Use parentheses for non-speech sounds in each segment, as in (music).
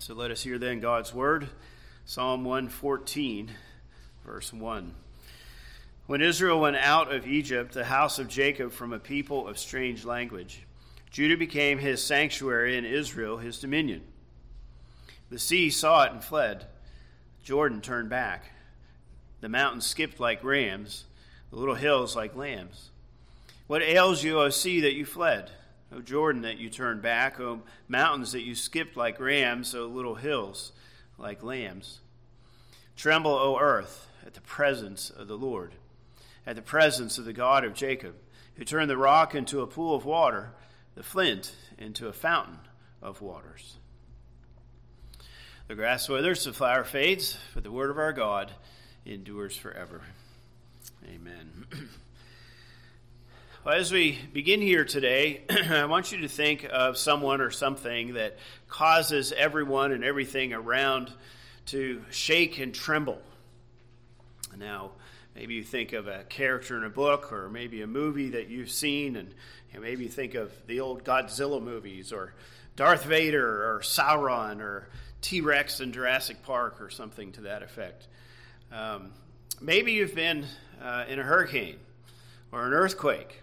So let us hear then God's word, Psalm 114, verse 1. When Israel went out of Egypt, the house of Jacob from a people of strange language, Judah became his sanctuary and Israel his dominion. The sea saw it and fled. Jordan turned back. The mountains skipped like rams, the little hills like lambs. What ails you, O sea, that you fled? O Jordan, that you turned back, O mountains, that you skipped like rams, O little hills, like lambs. Tremble, O earth, at the presence of the Lord, at the presence of the God of Jacob, who turned the rock into a pool of water, the flint into a fountain of waters. The grass withers, the flower fades, but the word of our God endures forever. Amen. (clears throat) Well, as we begin here today, (clears throat) I want you to think of someone or something that causes everyone and everything around to shake and tremble. Now, maybe you think of a character in a book or maybe a movie that you've seen, and you know, maybe you think of the old Godzilla movies or Darth Vader or Sauron or T Rex in Jurassic Park or something to that effect. Um, maybe you've been uh, in a hurricane or an earthquake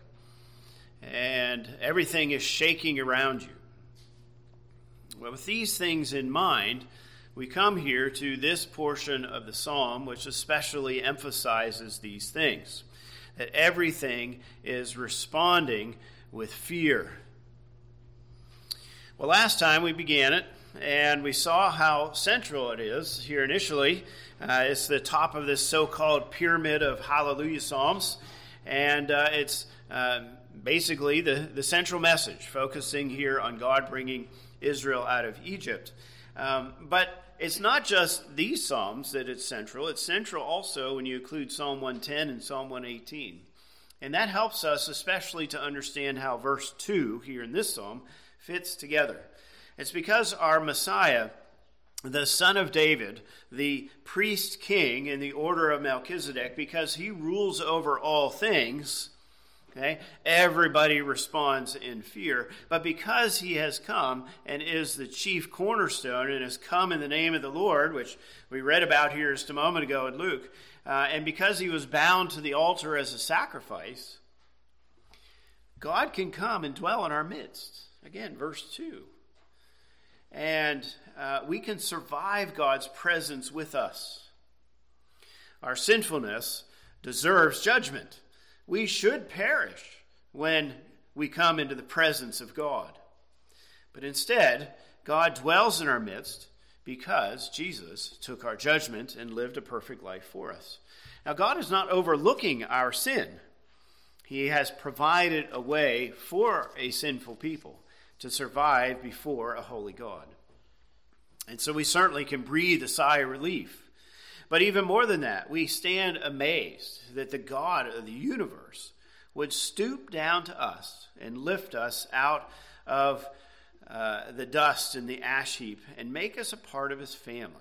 and everything is shaking around you. Well, with these things in mind, we come here to this portion of the psalm, which especially emphasizes these things that everything is responding with fear. Well, last time we began it, and we saw how central it is here initially. Uh, it's the top of this so called pyramid of hallelujah psalms, and uh, it's um, basically the, the central message, focusing here on God bringing Israel out of Egypt. Um, but it's not just these Psalms that it's central, it's central also when you include Psalm 110 and Psalm 118. And that helps us especially to understand how verse 2 here in this psalm fits together. It's because our Messiah, the son of David, the priest king in the order of Melchizedek, because he rules over all things, Okay? Everybody responds in fear. But because he has come and is the chief cornerstone and has come in the name of the Lord, which we read about here just a moment ago in Luke, uh, and because he was bound to the altar as a sacrifice, God can come and dwell in our midst. Again, verse 2. And uh, we can survive God's presence with us. Our sinfulness deserves judgment we should perish when we come into the presence of God. But instead, God dwells in our midst because Jesus took our judgment and lived a perfect life for us. Now, God is not overlooking our sin, He has provided a way for a sinful people to survive before a holy God. And so we certainly can breathe a sigh of relief but even more than that, we stand amazed that the God of the universe would stoop down to us and lift us out of uh, the dust and the ash heap and make us a part of his family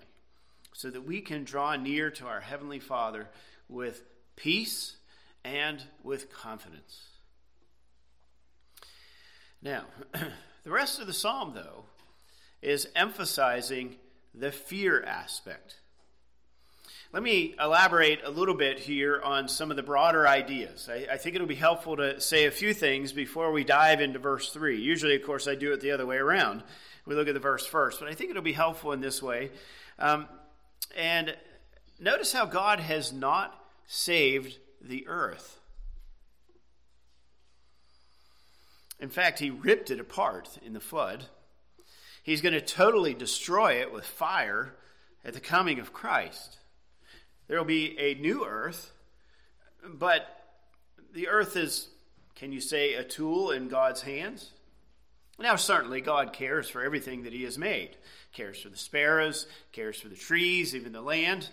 so that we can draw near to our Heavenly Father with peace and with confidence. Now, (clears throat) the rest of the psalm, though, is emphasizing the fear aspect let me elaborate a little bit here on some of the broader ideas. I, I, think it'll be helpful to say a few things before we dive into verse 3. Usually, of course, I do it the other way around. We look at the verse first, but I think it'll be helpful in this way. Um, and notice how God has not saved the earth. In fact, he ripped it apart in the flood. He's going to totally destroy it with fire at the coming of Christ. There will be a new earth, but the earth is, can you say, a tool in God's hands? Now, certainly, God cares for everything that He has made. Cares for the sparrows, cares for the trees, even the land.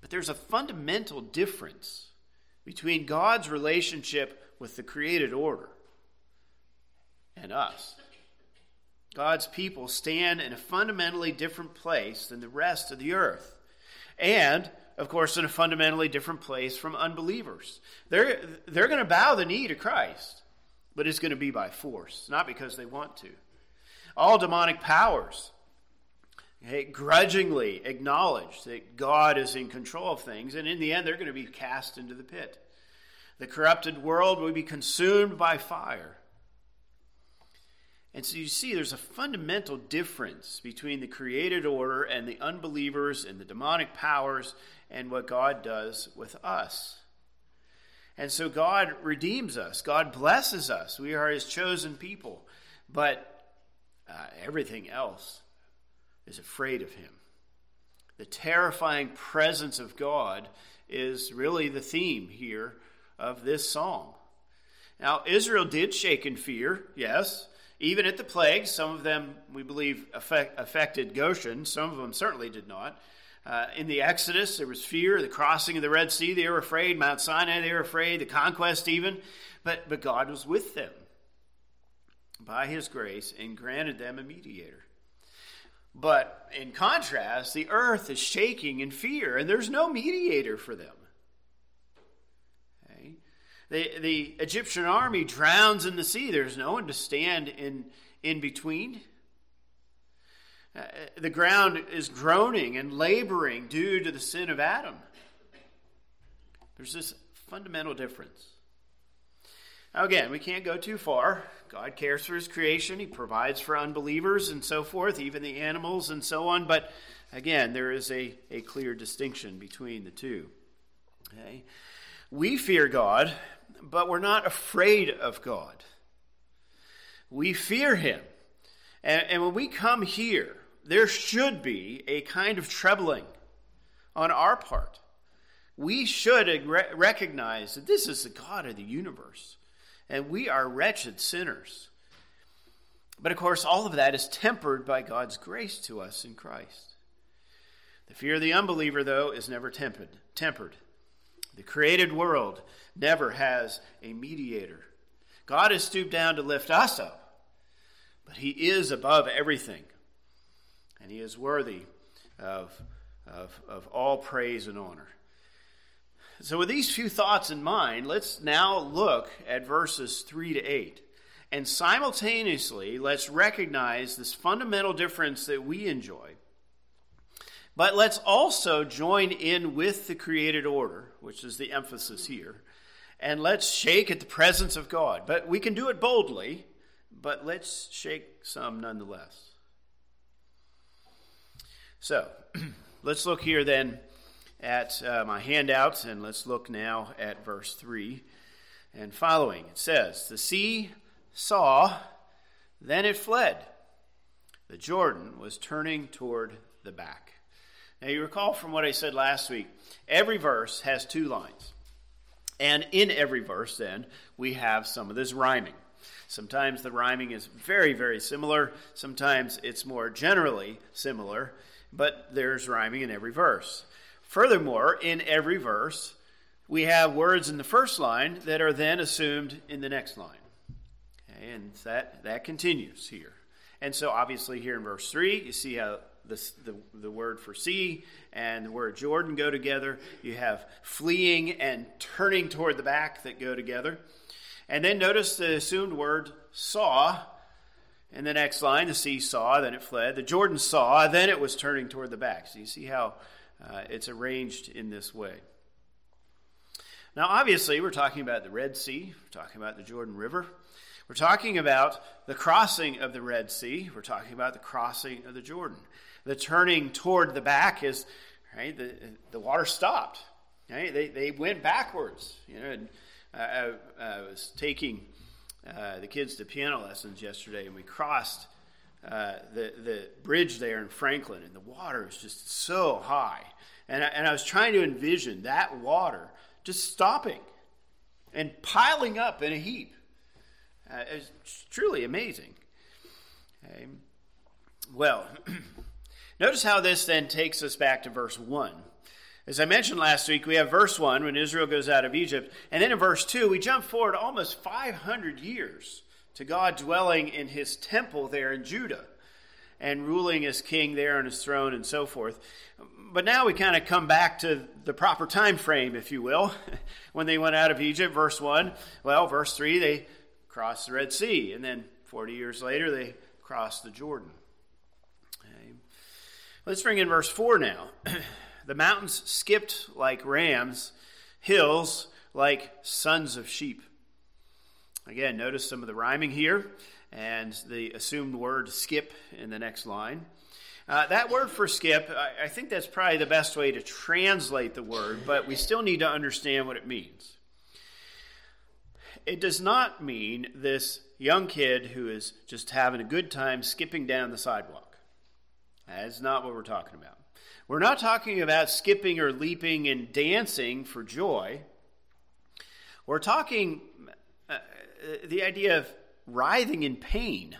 But there's a fundamental difference between God's relationship with the created order and us. God's people stand in a fundamentally different place than the rest of the earth and of course in a fundamentally different place from unbelievers they're, they're going to bow the knee to christ but it's going to be by force not because they want to all demonic powers okay, grudgingly acknowledge that God is in control of things, and in the end, they're going to be cast into the pit. The corrupted world will be consumed by fire. And so you see, there's a fundamental difference between the created order and the unbelievers and the demonic powers and what God does with us. And so God redeems us, God blesses us. We are His chosen people. But uh, everything else is afraid of Him. The terrifying presence of God is really the theme here of this song. Now, Israel did shake in fear, yes. Even at the plagues, some of them, we believe, affect, affected Goshen. Some of them certainly did not. Uh, in the Exodus, there was fear. The crossing of the Red Sea, they were afraid. Mount Sinai, they were afraid. The conquest, even. But, but God was with them by his grace and granted them a mediator. But in contrast, the earth is shaking in fear, and there's no mediator for them. The, the Egyptian army drowns in the sea. There's no one to stand in, in between. Uh, the ground is groaning and laboring due to the sin of Adam. There's this fundamental difference. Now, again, we can't go too far. God cares for his creation, he provides for unbelievers and so forth, even the animals and so on. But again, there is a, a clear distinction between the two. Okay? We fear God but we're not afraid of God. We fear Him. And, and when we come here, there should be a kind of trembling on our part. We should re- recognize that this is the God of the universe, and we are wretched sinners. But of course, all of that is tempered by God's grace to us in Christ. The fear of the unbeliever, though, is never tempered. tempered. The created world never has a mediator. God has stooped down to lift us up, but He is above everything, and He is worthy of, of, of all praise and honor. So, with these few thoughts in mind, let's now look at verses 3 to 8. And simultaneously, let's recognize this fundamental difference that we enjoy but let's also join in with the created order, which is the emphasis here, and let's shake at the presence of God. But we can do it boldly, but let's shake some nonetheless. So, (clears throat) let's look here then at uh, my handouts, and let's look now at verse 3 and following. It says, The sea saw, then it fled. The Jordan was turning toward the back. Now, you recall from what I said last week, every verse has two lines. And in every verse, then, we have some of this rhyming. Sometimes the rhyming is very, very similar. Sometimes it's more generally similar, but there's rhyming in every verse. Furthermore, in every verse, we have words in the first line that are then assumed in the next line. Okay, and that, that continues here. And so, obviously, here in verse 3, you see how the, the, the word for sea and the word Jordan go together. You have fleeing and turning toward the back that go together. And then notice the assumed word saw. In the next line, the sea saw, then it fled. The Jordan saw, then it was turning toward the back. So you see how uh, it's arranged in this way. Now, obviously, we're talking about the Red Sea, we're talking about the Jordan River. We're talking about the crossing of the Red Sea. We're talking about the crossing of the Jordan the turning toward the back is right. The the water stopped. Right? They they went backwards. You know, and I, I was taking uh, the kids to piano lessons yesterday, and we crossed uh, the the bridge there in Franklin, and the water is just so high. And I, and I was trying to envision that water just stopping and piling up in a heap. Uh, it's truly amazing. Okay. Well. (clears throat) Notice how this then takes us back to verse 1. As I mentioned last week, we have verse 1 when Israel goes out of Egypt. And then in verse 2, we jump forward almost 500 years to God dwelling in his temple there in Judah and ruling as king there on his throne and so forth. But now we kind of come back to the proper time frame, if you will, (laughs) when they went out of Egypt. Verse 1, well, verse 3, they crossed the Red Sea. And then 40 years later, they crossed the Jordan. Let's bring in verse 4 now. (clears throat) the mountains skipped like rams, hills like sons of sheep. Again, notice some of the rhyming here and the assumed word skip in the next line. Uh, that word for skip, I, I think that's probably the best way to translate the word, but we still need to understand what it means. It does not mean this young kid who is just having a good time skipping down the sidewalk. That's not what we're talking about. We're not talking about skipping or leaping and dancing for joy. We're talking uh, the idea of writhing in pain.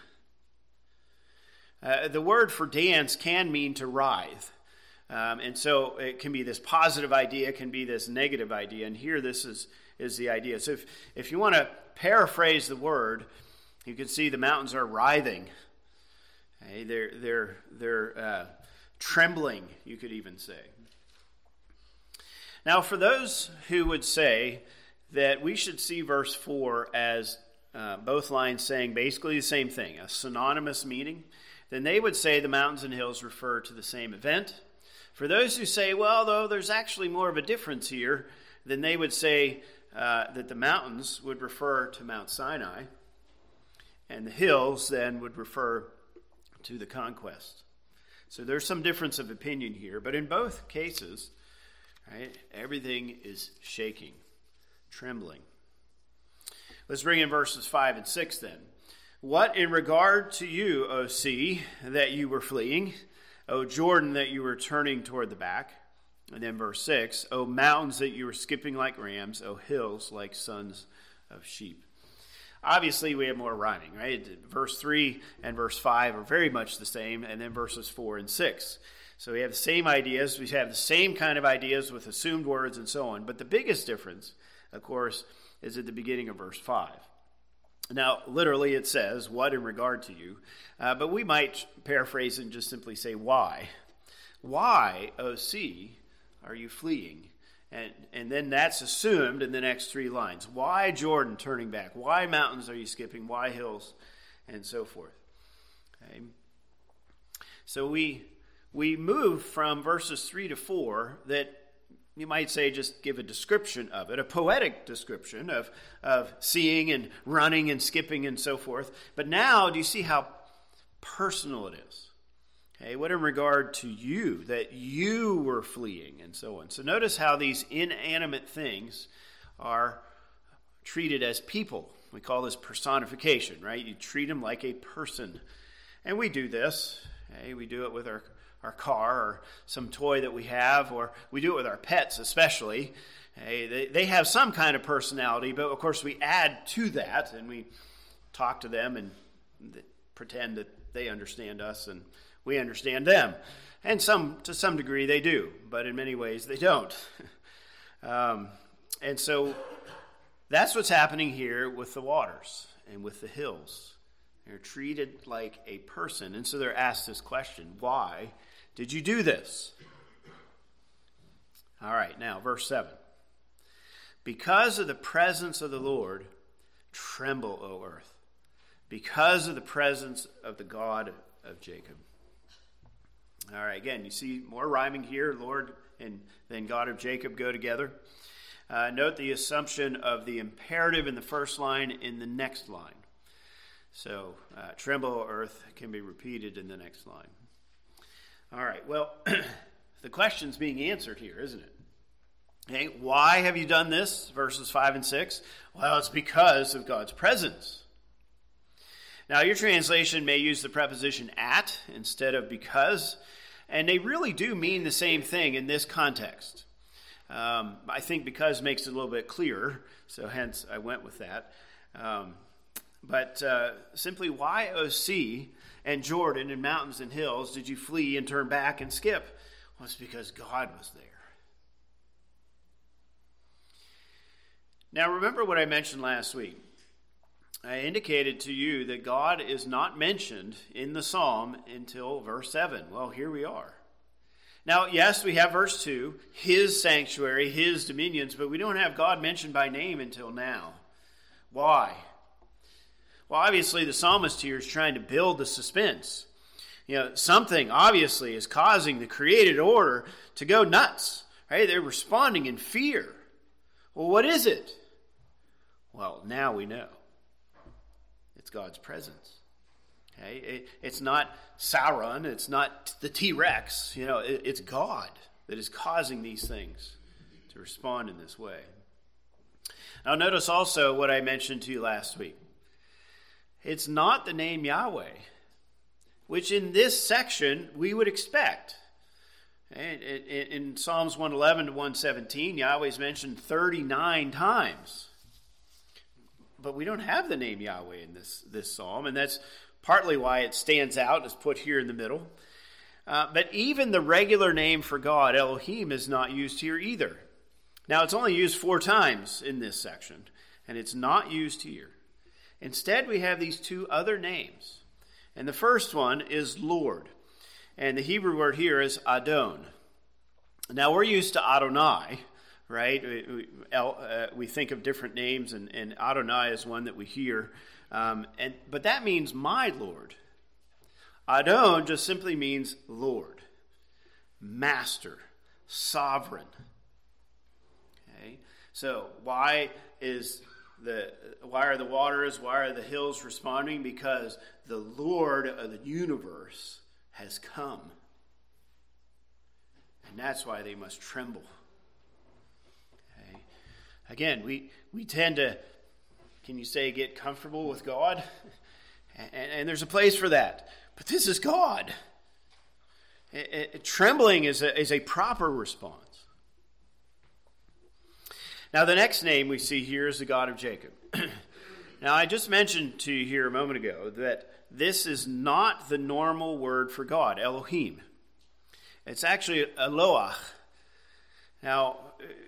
Uh, the word for dance can mean to writhe. Um, and so it can be this positive idea, it can be this negative idea. And here this is, is the idea. So if, if you want to paraphrase the word, you can see the mountains are writhing. They're, they're, they're uh, trembling, you could even say. Now, for those who would say that we should see verse 4 as uh, both lines saying basically the same thing, a synonymous meaning, then they would say the mountains and hills refer to the same event. For those who say, well, though there's actually more of a difference here, then they would say uh, that the mountains would refer to Mount Sinai, and the hills then would refer to the conquest. So there's some difference of opinion here, but in both cases, right, everything is shaking, trembling. Let's bring in verses 5 and 6 then. What in regard to you, O sea, that you were fleeing, O Jordan, that you were turning toward the back? And then verse 6 O mountains, that you were skipping like rams, O hills, like sons of sheep. Obviously, we have more rhyming, right? Verse 3 and verse 5 are very much the same, and then verses 4 and 6. So we have the same ideas. We have the same kind of ideas with assumed words and so on. But the biggest difference, of course, is at the beginning of verse 5. Now, literally, it says, What in regard to you? Uh, but we might paraphrase and just simply say, Why? Why, O sea, are you fleeing? And, and then that's assumed in the next three lines. Why Jordan turning back? Why mountains are you skipping? Why hills? And so forth. Okay. So we, we move from verses 3 to 4 that you might say just give a description of it, a poetic description of, of seeing and running and skipping and so forth. But now, do you see how personal it is? Okay, what in regard to you, that you were fleeing, and so on. So notice how these inanimate things are treated as people. We call this personification, right? You treat them like a person. And we do this. Okay? We do it with our, our car or some toy that we have, or we do it with our pets, especially. Okay? They, they have some kind of personality, but of course we add to that and we talk to them and pretend that they understand us and we understand them. And some, to some degree, they do, but in many ways, they don't. (laughs) um, and so that's what's happening here with the waters and with the hills. They're treated like a person. And so they're asked this question Why did you do this? All right, now, verse 7. Because of the presence of the Lord, tremble, O earth, because of the presence of the God of Jacob. All right, again, you see more rhyming here. Lord and then God of Jacob go together. Uh, note the assumption of the imperative in the first line in the next line. So, uh, tremble, earth, can be repeated in the next line. All right, well, (clears throat) the question's being answered here, isn't it? Okay, why have you done this? Verses 5 and 6. Well, it's because of God's presence. Now, your translation may use the preposition at instead of because, and they really do mean the same thing in this context. Um, I think because makes it a little bit clearer, so hence I went with that. Um, but uh, simply, why, O sea and Jordan and mountains and hills, did you flee and turn back and skip? Well, it's because God was there. Now, remember what I mentioned last week. I indicated to you that God is not mentioned in the psalm until verse 7. Well, here we are. Now, yes, we have verse 2, his sanctuary, his dominions, but we don't have God mentioned by name until now. Why? Well, obviously, the psalmist here is trying to build the suspense. You know, something obviously is causing the created order to go nuts. Right? They're responding in fear. Well, what is it? Well, now we know. It's God's presence. Okay? It, it's not Sauron, it's not the T Rex. You know, it, it's God that is causing these things to respond in this way. Now, notice also what I mentioned to you last week. It's not the name Yahweh, which in this section we would expect. In Psalms 111 to 117, Yahweh is mentioned 39 times. But we don't have the name Yahweh in this, this psalm, and that's partly why it stands out, is put here in the middle. Uh, but even the regular name for God, Elohim, is not used here either. Now, it's only used four times in this section, and it's not used here. Instead, we have these two other names. And the first one is Lord. And the Hebrew word here is Adon. Now, we're used to Adonai, right? We, uh, we think of different names, and, and, Adonai is one that we hear. Um, and, but that means my Lord. Adon just simply means Lord, Master, Sovereign. Okay? So, why is the why are the waters, why are the hills responding? Because the Lord of the universe has come. And that's why they must tremble. Again, we, we tend to, can you say, get comfortable with God? And, and there's a place for that. But this is God. It, it, trembling is a, is a proper response. Now, the next name we see here is the God of Jacob. (clears throat) now, I just mentioned to you here a moment ago that this is not the normal word for God, Elohim. It's actually Eloah. Now,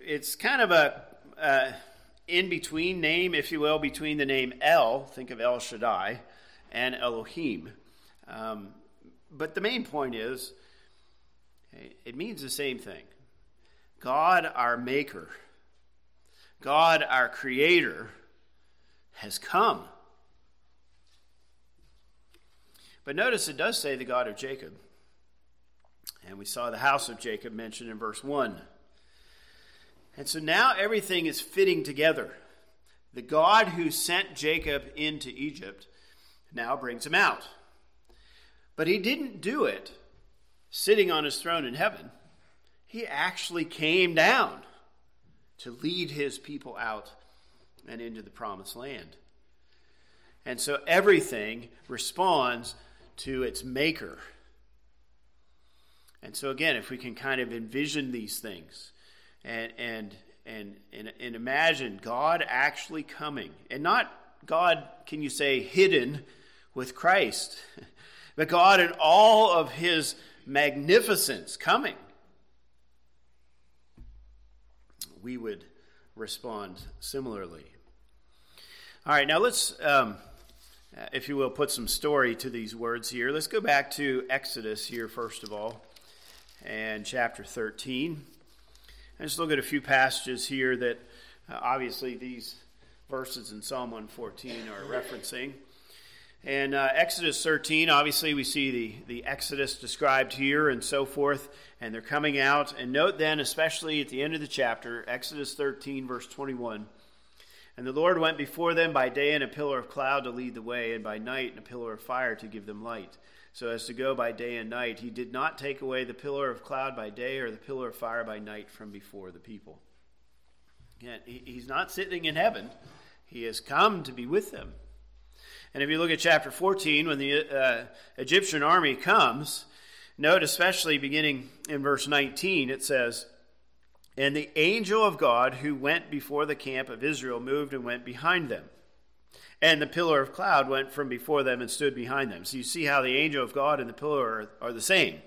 it's kind of a, a in between name, if you will, between the name El, think of El Shaddai, and Elohim. Um, but the main point is, it means the same thing God, our Maker God, our Creator, has come. But notice it does say the God of Jacob. And we saw the house of Jacob mentioned in verse 1. And so now everything is fitting together. The God who sent Jacob into Egypt now brings him out. But he didn't do it sitting on his throne in heaven, he actually came down to lead his people out and into the promised land. And so everything responds to its maker. And so again, if we can kind of envision these things and and and and, and imagine God actually coming and not God, can you say, hidden with Christ, (laughs) but God in all of his magnificence coming we would respond similarly. All right, now let's, um, if you will, put some story to these words here. Let's go back to Exodus here, first of all, and chapter 13. And just look at a few passages here that uh, obviously these verses in Psalm 114 are referencing. And uh, Exodus 13, obviously, we see the, the Exodus described here and so forth, and they're coming out. And note then, especially at the end of the chapter, Exodus 13, verse 21. And the Lord went before them by day in a pillar of cloud to lead the way, and by night in a pillar of fire to give them light, so as to go by day and night. He did not take away the pillar of cloud by day or the pillar of fire by night from before the people. Again, he's not sitting in heaven, he has come to be with them. And if you look at chapter 14, when the uh, Egyptian army comes, note especially beginning in verse 19, it says, And the angel of God who went before the camp of Israel moved and went behind them. And the pillar of cloud went from before them and stood behind them. So you see how the angel of God and the pillar are, are the same.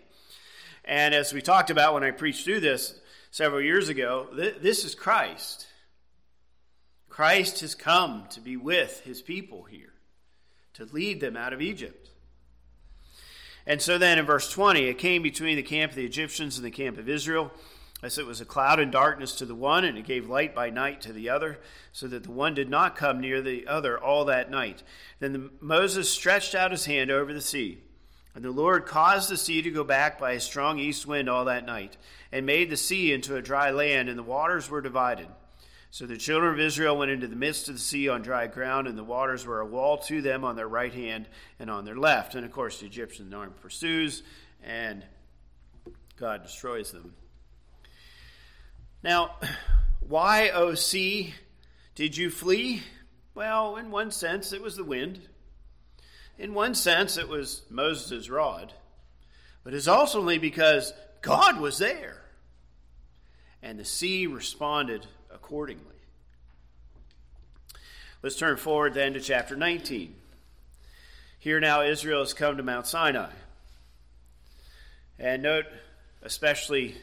And as we talked about when I preached through this several years ago, th- this is Christ. Christ has come to be with his people here to lead them out of Egypt. And so then in verse 20, it came between the camp of the Egyptians and the camp of Israel, as it was a cloud and darkness to the one, and it gave light by night to the other, so that the one did not come near the other all that night. Then the, Moses stretched out his hand over the sea, And the Lord caused the sea to go back by a strong east wind all that night, and made the sea into a dry land, and the waters were divided. So the children of Israel went into the midst of the sea on dry ground, and the waters were a wall to them on their right hand and on their left. And of course, the Egyptian army pursues, and God destroys them. Now, why, O sea, did you flee? Well, in one sense, it was the wind. In one sense, it was Moses' rod. But it's also only because God was there. And the sea responded accordingly. Let's turn forward then to chapter 19. Here now Israel has come to Mount Sinai. And note, especially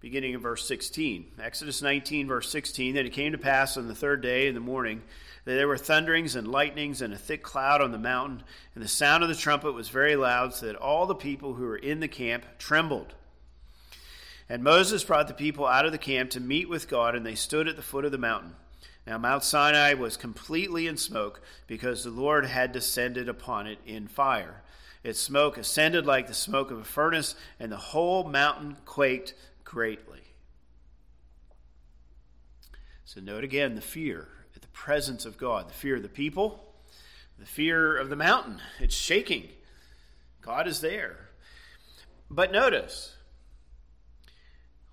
beginning in verse 16. Exodus 19, verse 16, Then it came to pass on the third day in the morning that there were thunderings and lightnings and a thick cloud on the mountain, and the sound of the trumpet was very loud, so that all the people who were in the camp trembled. And Moses brought the people out of the camp to meet with God, and they stood at the foot of the mountain. Now Mount Sinai was completely in smoke, because the Lord had descended upon it in fire. Its smoke ascended like the smoke of a furnace, and the whole mountain quaked greatly. So note again the fear at the presence of God, the fear of the people, the fear of the mountain. It's shaking. God is there. But notice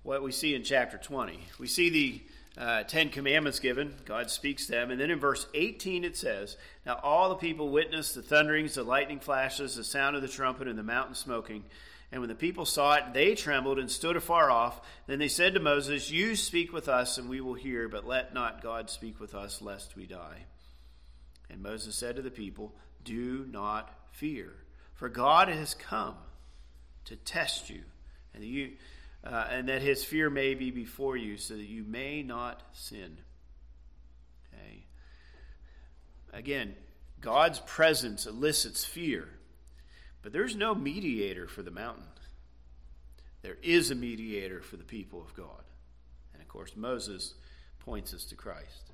what we see in chapter 20. We see the uh, Ten Commandments given. God speaks them. And then in verse 18 it says, Now all the people witnessed the thunderings, the lightning flashes, the sound of the trumpet, and the mountain smoking. And when the people saw it, they trembled and stood afar off. Then they said to Moses, You speak with us, and we will hear, but let not God speak with us, lest we die. And Moses said to the people, Do not fear, for God has come to test you, and you uh, and that his fear may be before you, so that you may not sin. Okay. Again, God's presence elicits fear, but there's no mediator for the mountain. There is a mediator for the people of God. And of course, Moses points us to Christ.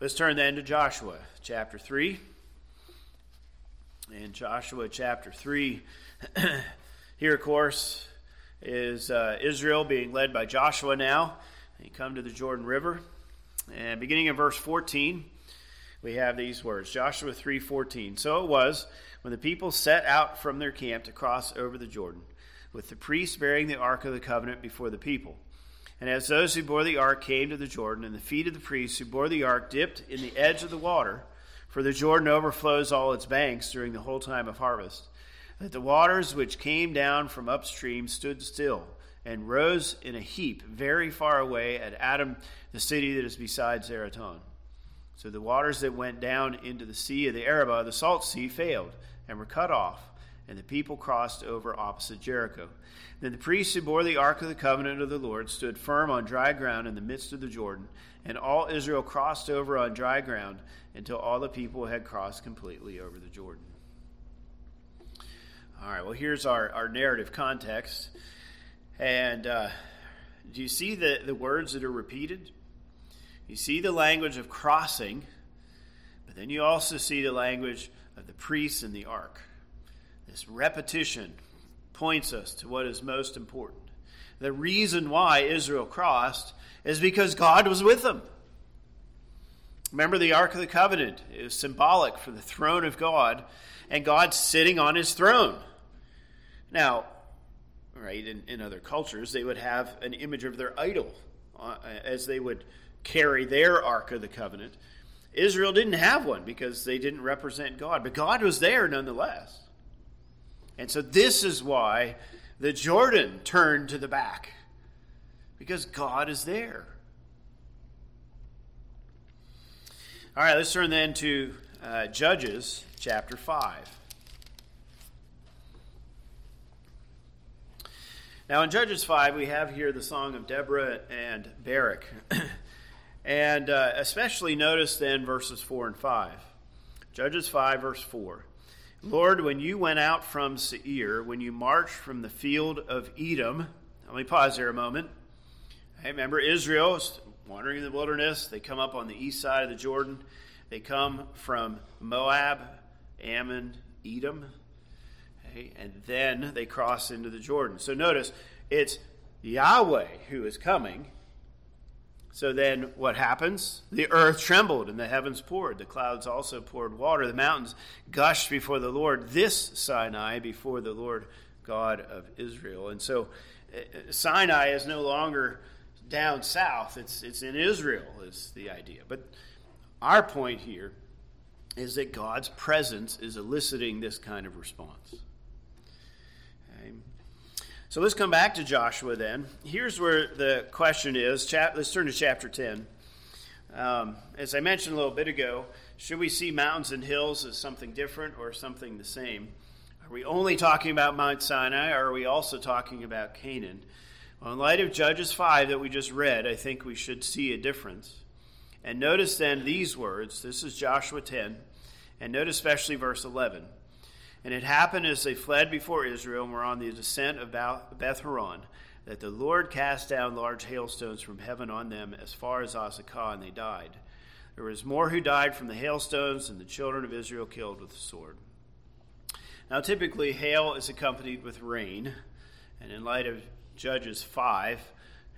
Let's turn then to Joshua chapter 3. In Joshua chapter 3, (clears throat) here, of course, is uh, Israel being led by Joshua now. They come to the Jordan River. And beginning in verse 14, we have these words Joshua 3:14. So it was when the people set out from their camp to cross over the Jordan, with the priests bearing the ark of the covenant before the people. And as those who bore the ark came to the Jordan, and the feet of the priests who bore the ark dipped in the edge of the water, for the Jordan overflows all its banks during the whole time of harvest that the waters which came down from upstream stood still and rose in a heap very far away at Adam, the city that is beside Zaretan. So the waters that went down into the sea of the Arabah, the salt sea, failed and were cut off, and the people crossed over opposite Jericho. Then the priests who bore the ark of the covenant of the Lord stood firm on dry ground in the midst of the Jordan, and all Israel crossed over on dry ground until all the people had crossed completely over the Jordan. All right, well, here's our, our narrative context. And uh, do you see the, the words that are repeated? You see the language of crossing, but then you also see the language of the priests and the ark. This repetition points us to what is most important. The reason why Israel crossed is because God was with them. Remember, the Ark of the Covenant is symbolic for the throne of God and God sitting on his throne. Now, right, in, in other cultures, they would have an image of their idol uh, as they would carry their Ark of the Covenant. Israel didn't have one because they didn't represent God, but God was there nonetheless. And so this is why the Jordan turned to the back because God is there. All right, let's turn then to uh, Judges chapter 5. Now, in Judges 5, we have here the song of Deborah and Barak. (clears throat) and uh, especially notice then verses 4 and 5. Judges 5, verse 4. Lord, when you went out from Seir, when you marched from the field of Edom, let me pause there a moment. Hey, remember, Israel is wandering in the wilderness. They come up on the east side of the Jordan. They come from Moab, Ammon, Edom. And then they cross into the Jordan. So notice, it's Yahweh who is coming. So then what happens? The earth trembled and the heavens poured. The clouds also poured water. The mountains gushed before the Lord, this Sinai before the Lord God of Israel. And so uh, Sinai is no longer down south, it's, it's in Israel, is the idea. But our point here is that God's presence is eliciting this kind of response. So let's come back to Joshua then. Here's where the question is. let's turn to chapter 10. Um, as I mentioned a little bit ago, should we see mountains and hills as something different or something the same? Are we only talking about Mount Sinai, or are we also talking about Canaan? Well, in light of Judges 5 that we just read, I think we should see a difference. And notice then these words. This is Joshua 10. And note especially verse 11. And it happened as they fled before Israel and were on the descent of Beth Horon that the Lord cast down large hailstones from heaven on them as far as Azekah, and they died. There was more who died from the hailstones than the children of Israel killed with the sword. Now, typically, hail is accompanied with rain, and in light of Judges 5,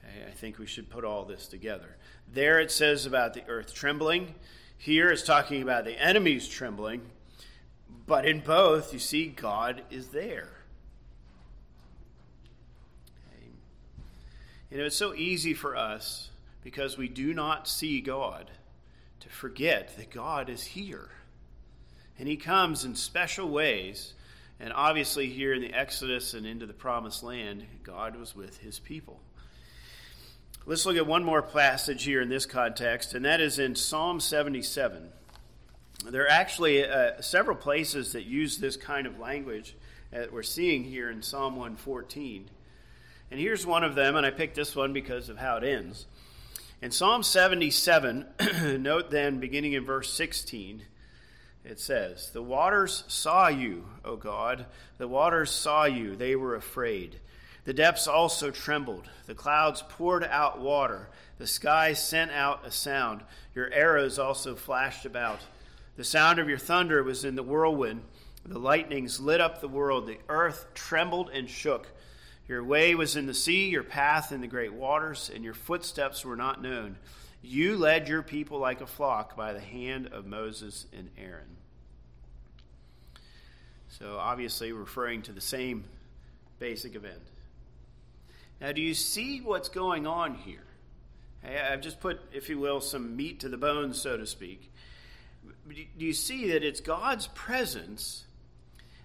I think we should put all this together. There it says about the earth trembling. Here it's talking about the enemies trembling. But in both, you see, God is there. You know, it's so easy for us because we do not see God to forget that God is here. And He comes in special ways. And obviously, here in the Exodus and into the promised land, God was with His people. Let's look at one more passage here in this context, and that is in Psalm 77. There are actually uh, several places that use this kind of language that we're seeing here in Psalm 114. And here's one of them, and I picked this one because of how it ends. In Psalm 77, (clears throat) note then, beginning in verse 16, it says, The waters saw you, O God. The waters saw you. They were afraid. The depths also trembled. The clouds poured out water. The sky sent out a sound. Your arrows also flashed about. The sound of your thunder was in the whirlwind. The lightnings lit up the world. The earth trembled and shook. Your way was in the sea, your path in the great waters, and your footsteps were not known. You led your people like a flock by the hand of Moses and Aaron. So, obviously, referring to the same basic event. Now, do you see what's going on here? I've just put, if you will, some meat to the bones, so to speak. Do you see that it's God's presence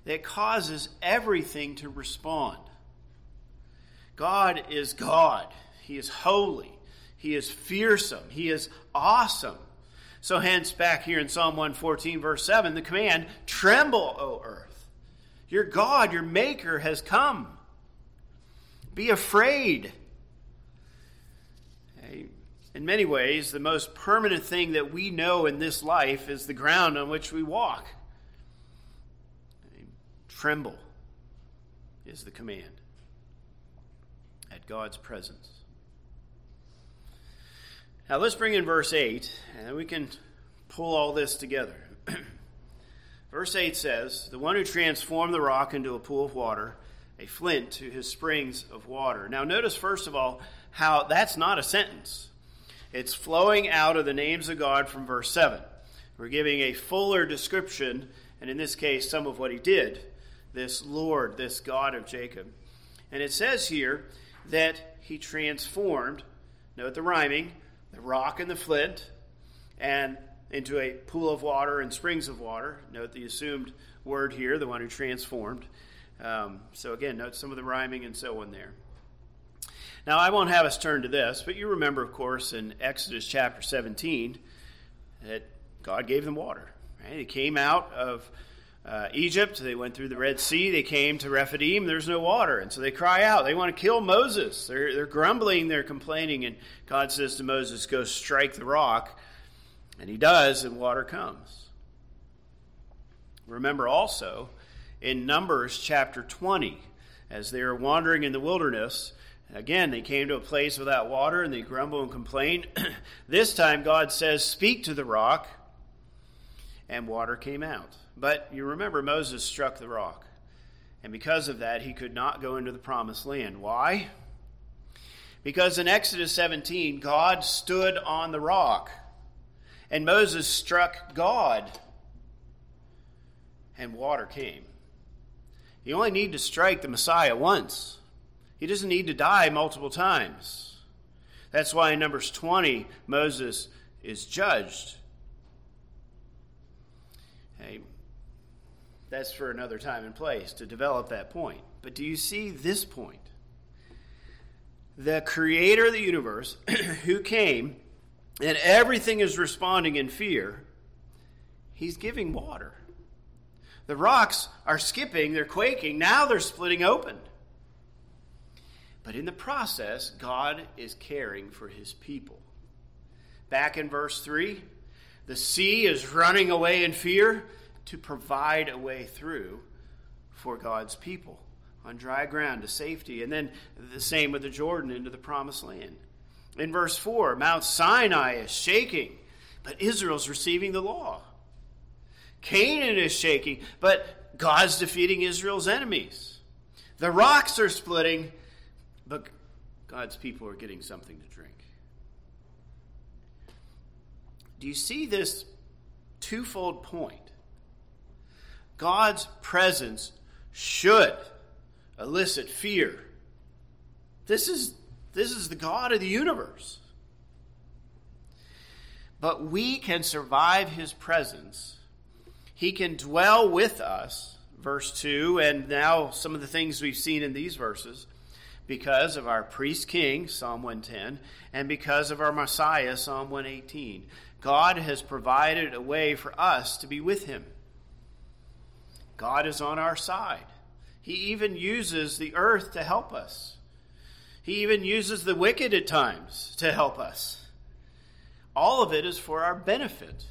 that causes everything to respond? God is God. He is holy. He is fearsome. He is awesome. So, hence, back here in Psalm 114, verse 7, the command Tremble, O earth. Your God, your Maker, has come. Be afraid. In many ways, the most permanent thing that we know in this life is the ground on which we walk. Tremble is the command at God's presence. Now let's bring in verse 8, and we can pull all this together. (clears throat) verse 8 says, The one who transformed the rock into a pool of water a flint to his springs of water. Now, notice first of all how that's not a sentence. It's flowing out of the names of God from verse 7. We're giving a fuller description, and in this case, some of what he did, this Lord, this God of Jacob. And it says here that he transformed, note the rhyming, the rock and the flint, and into a pool of water and springs of water. Note the assumed word here, the one who transformed. Um, so again, note some of the rhyming and so on there. Now, I won't have us turn to this, but you remember, of course, in Exodus chapter 17, that God gave them water. Right? They came out of uh, Egypt, they went through the Red Sea, they came to Rephidim, there's no water. And so they cry out, they want to kill Moses. They're, they're grumbling, they're complaining, and God says to Moses, Go strike the rock. And he does, and water comes. Remember also in Numbers chapter 20. As they are wandering in the wilderness, again, they came to a place without water and they grumble and complain. (clears throat) this time, God says, Speak to the rock, and water came out. But you remember, Moses struck the rock, And because of that, he could not go into the promised land. Why? Because in Exodus 17, God stood on the rock, and Moses struck God, and water came. You only need to strike the Messiah once. He doesn't need to die multiple times. That's why in Numbers 20, Moses is judged. Hey, that's for another time and place to develop that point. But do you see this point? The creator of the universe, (clears throat) who came, and everything is responding in fear, he's giving water. The rocks are skipping, they're quaking, now they're splitting open. But in the process, God is caring for his people. Back in verse 3, the sea is running away in fear to provide a way through for God's people on dry ground to safety. And then the same with the Jordan into the promised land. In verse 4, Mount Sinai is shaking, but Israel's receiving the law. Canaan is shaking, but God's defeating Israel's enemies. The rocks are splitting, but God's people are getting something to drink. Do you see this twofold point? God's presence should elicit fear. This is, this is the God of the universe. But we can survive his presence he can dwell with us, verse 2, and now some of the things we've seen in these verses, because of our priest king, Psalm 110, and because of our Messiah, Psalm 118. God has provided a way for us to be with him. God is on our side. He even uses the earth to help us. He even uses the wicked at times to help us. All of it is for our benefit.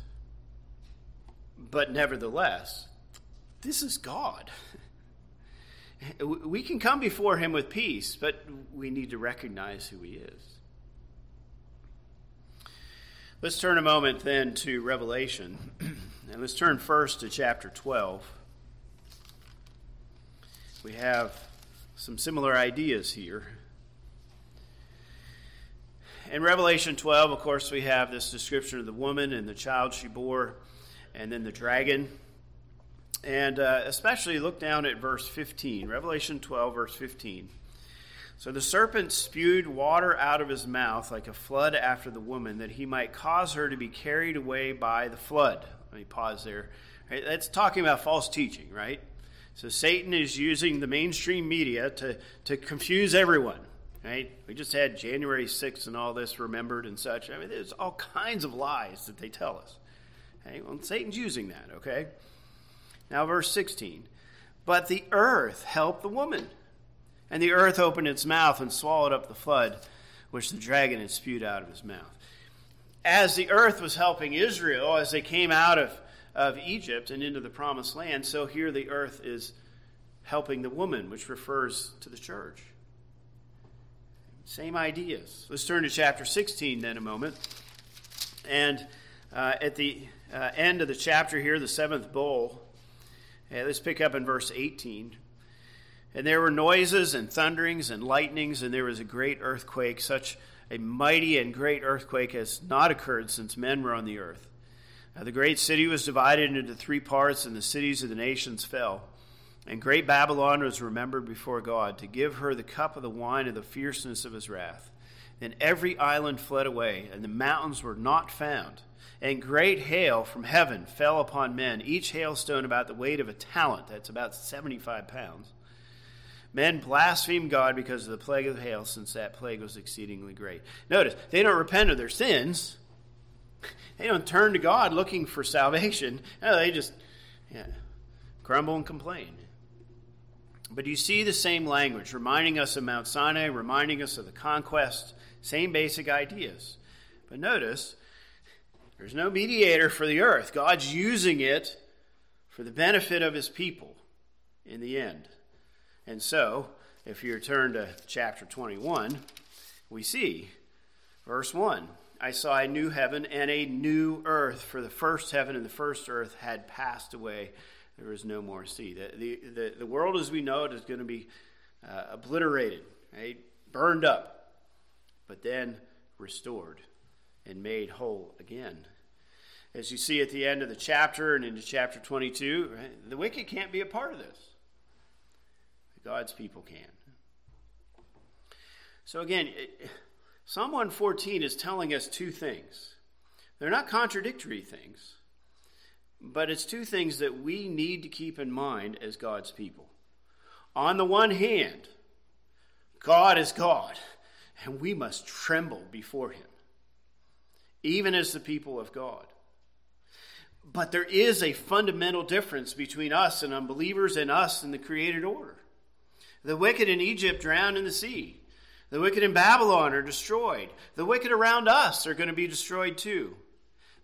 But nevertheless, this is God. We can come before him with peace, but we need to recognize who he is. Let's turn a moment then to Revelation. (clears throat) And let's turn first to chapter 12. We have some similar ideas here. In Revelation 12, of course, we have this description of the woman and the child she bore and then the dragon. And uh, especially look down at verse 15, Revelation 12, verse 15. So the serpent spewed water out of his mouth like a flood after the woman, that he might cause her to be carried away by the flood. Let me pause there. Right, that's talking about false teaching, right? So Satan is using the mainstream media to, to confuse everyone, right? We just had January 6th and all this remembered and such. I mean, there's all kinds of lies that they tell us. Okay? Well, Satan's using that, okay? Now, verse 16. But the earth helped the woman, and the earth opened its mouth and swallowed up the flood which the dragon had spewed out of his mouth. As the earth was helping Israel as they came out of, of Egypt and into the promised land, so here the earth is helping the woman, which refers to the church. Same ideas. Let's turn to chapter 16 then a moment. And uh, at the uh, end of the chapter here, the seventh bowl. Let's pick up in verse 18. And there were noises and thunderings and lightnings, and there was a great earthquake, such a mighty and great earthquake has not occurred since men were on the earth. Now, the great city was divided into three parts, and the cities of the nations fell. And great Babylon was remembered before God to give her the cup of the wine of the fierceness of his wrath. Then every island fled away, and the mountains were not found and great hail from heaven fell upon men, each hailstone about the weight of a talent. That's about 75 pounds. Men blasphemed God because of the plague of hail, since that plague was exceedingly great. Notice, they don't repent of their sins. (laughs) They don't turn to God looking for salvation. No, they just yeah, grumble and complain. But you see the same language, reminding us of Mount Sinai, reminding us of the conquest, same basic ideas. But notice, there's no mediator for the earth. God's using it for the benefit of his people in the end. And so, if you return to chapter 21, we see verse 1 I saw a new heaven and a new earth, for the first heaven and the first earth had passed away, there is no more sea. The, the, the, the world as we know it is going to be uh, obliterated, right? burned up, but then restored and made whole again. As you see at the end of the chapter and into chapter 22, right, the wicked can't be a part of this. God's people can. So again, Psalm 114 is telling us two things. They're not contradictory things, but it's two things that we need to keep in mind as God's people. On the one hand, God is God, and we must tremble before him, even as the people of God. But there is a fundamental difference between us and unbelievers and us and the created order. The wicked in Egypt drowned in the sea. The wicked in Babylon are destroyed. The wicked around us are going to be destroyed too.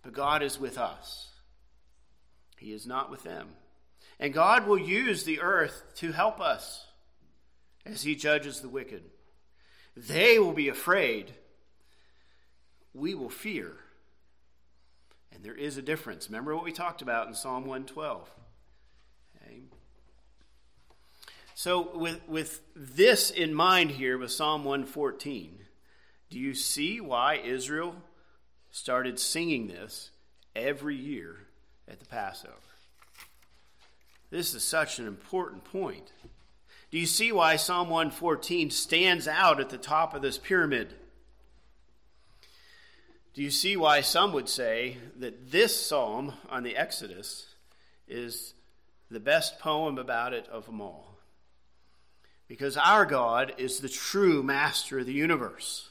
But God is with us, He is not with them. And God will use the earth to help us as He judges the wicked. They will be afraid. We will fear. And there is a difference. Remember what we talked about in Psalm 112. Okay. So, with, with this in mind here, with Psalm 114, do you see why Israel started singing this every year at the Passover? This is such an important point. Do you see why Psalm 114 stands out at the top of this pyramid? Do you see why some would say that this psalm on the Exodus is the best poem about it of them all? Because our God is the true master of the universe.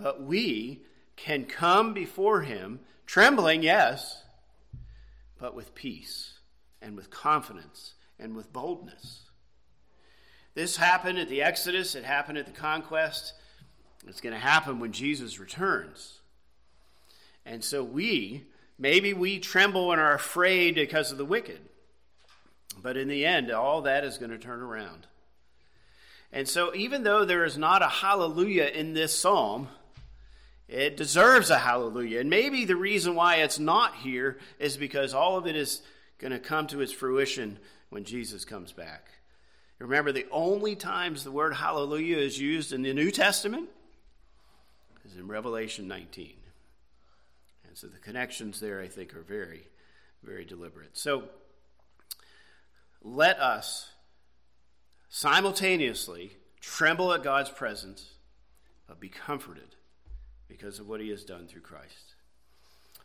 But we can come before him trembling, yes, but with peace and with confidence and with boldness. This happened at the Exodus, it happened at the conquest. It's going to happen when Jesus returns. And so we, maybe we tremble and are afraid because of the wicked. But in the end, all that is going to turn around. And so, even though there is not a hallelujah in this psalm, it deserves a hallelujah. And maybe the reason why it's not here is because all of it is going to come to its fruition when Jesus comes back. Remember, the only times the word hallelujah is used in the New Testament in Revelation 19. And so the connections there, I think, are very, very deliberate. So let us simultaneously tremble at God's presence, but be comforted because of what he has done through Christ.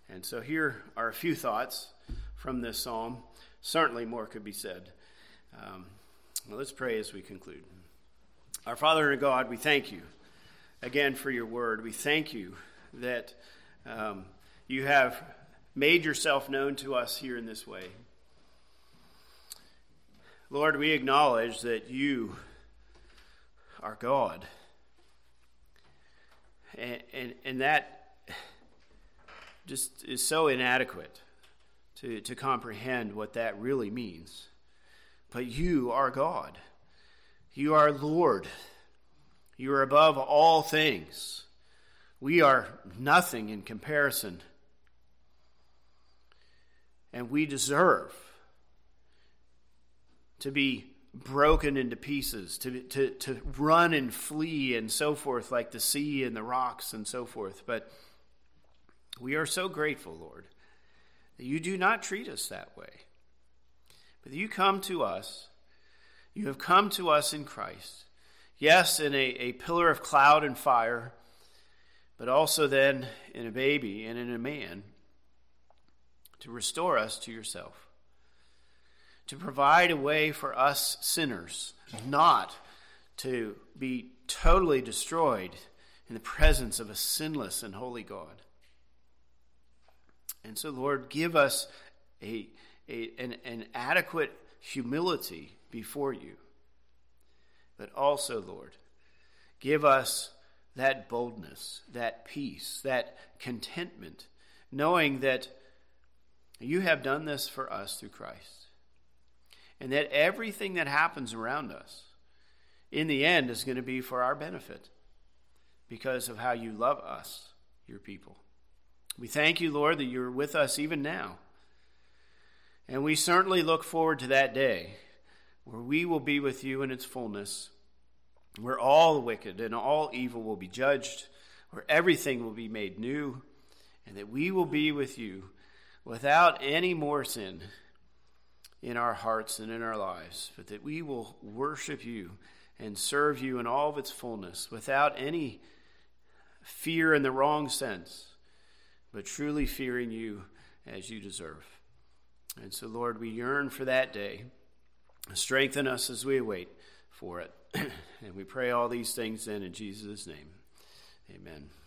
And so here are a few thoughts from this psalm. Certainly more could be said. Um, well, let's pray as we conclude. Our Father and God, we thank you again for your word. We thank you that um, you have made yourself known to us here in this way. Lord, we acknowledge that you are God. And, and, and that just is so inadequate to, to comprehend what that really means. But you are God. You are Lord. You are above all things. We are nothing in comparison. And we deserve to be broken into pieces, to, to, to run and flee and so forth, like the sea and the rocks and so forth. But we are so grateful, Lord, that you do not treat us that way. But you come to us, you have come to us in Christ. Yes, in a, a pillar of cloud and fire, but also then in a baby and in a man to restore us to yourself, to provide a way for us sinners not to be totally destroyed in the presence of a sinless and holy God. And so, Lord, give us a a, an, an adequate humility before you. But also, Lord, give us that boldness, that peace, that contentment, knowing that you have done this for us through Christ. And that everything that happens around us, in the end, is going to be for our benefit because of how you love us, your people. We thank you, Lord, that you're with us even now And we certainly look forward to that day where we will be with you in its fullness, where all wicked and all evil will be judged, where everything will be made new, and that we will be with you without any more sin in our hearts and in our lives, but that we will worship you and serve you in all of its fullness without any fear in the wrong sense, but truly fearing you as you deserve. And so, Lord, we yearn for that day. Strengthen us as we wait for it. (clears throat) and we pray all these things then in Jesus' name. Amen.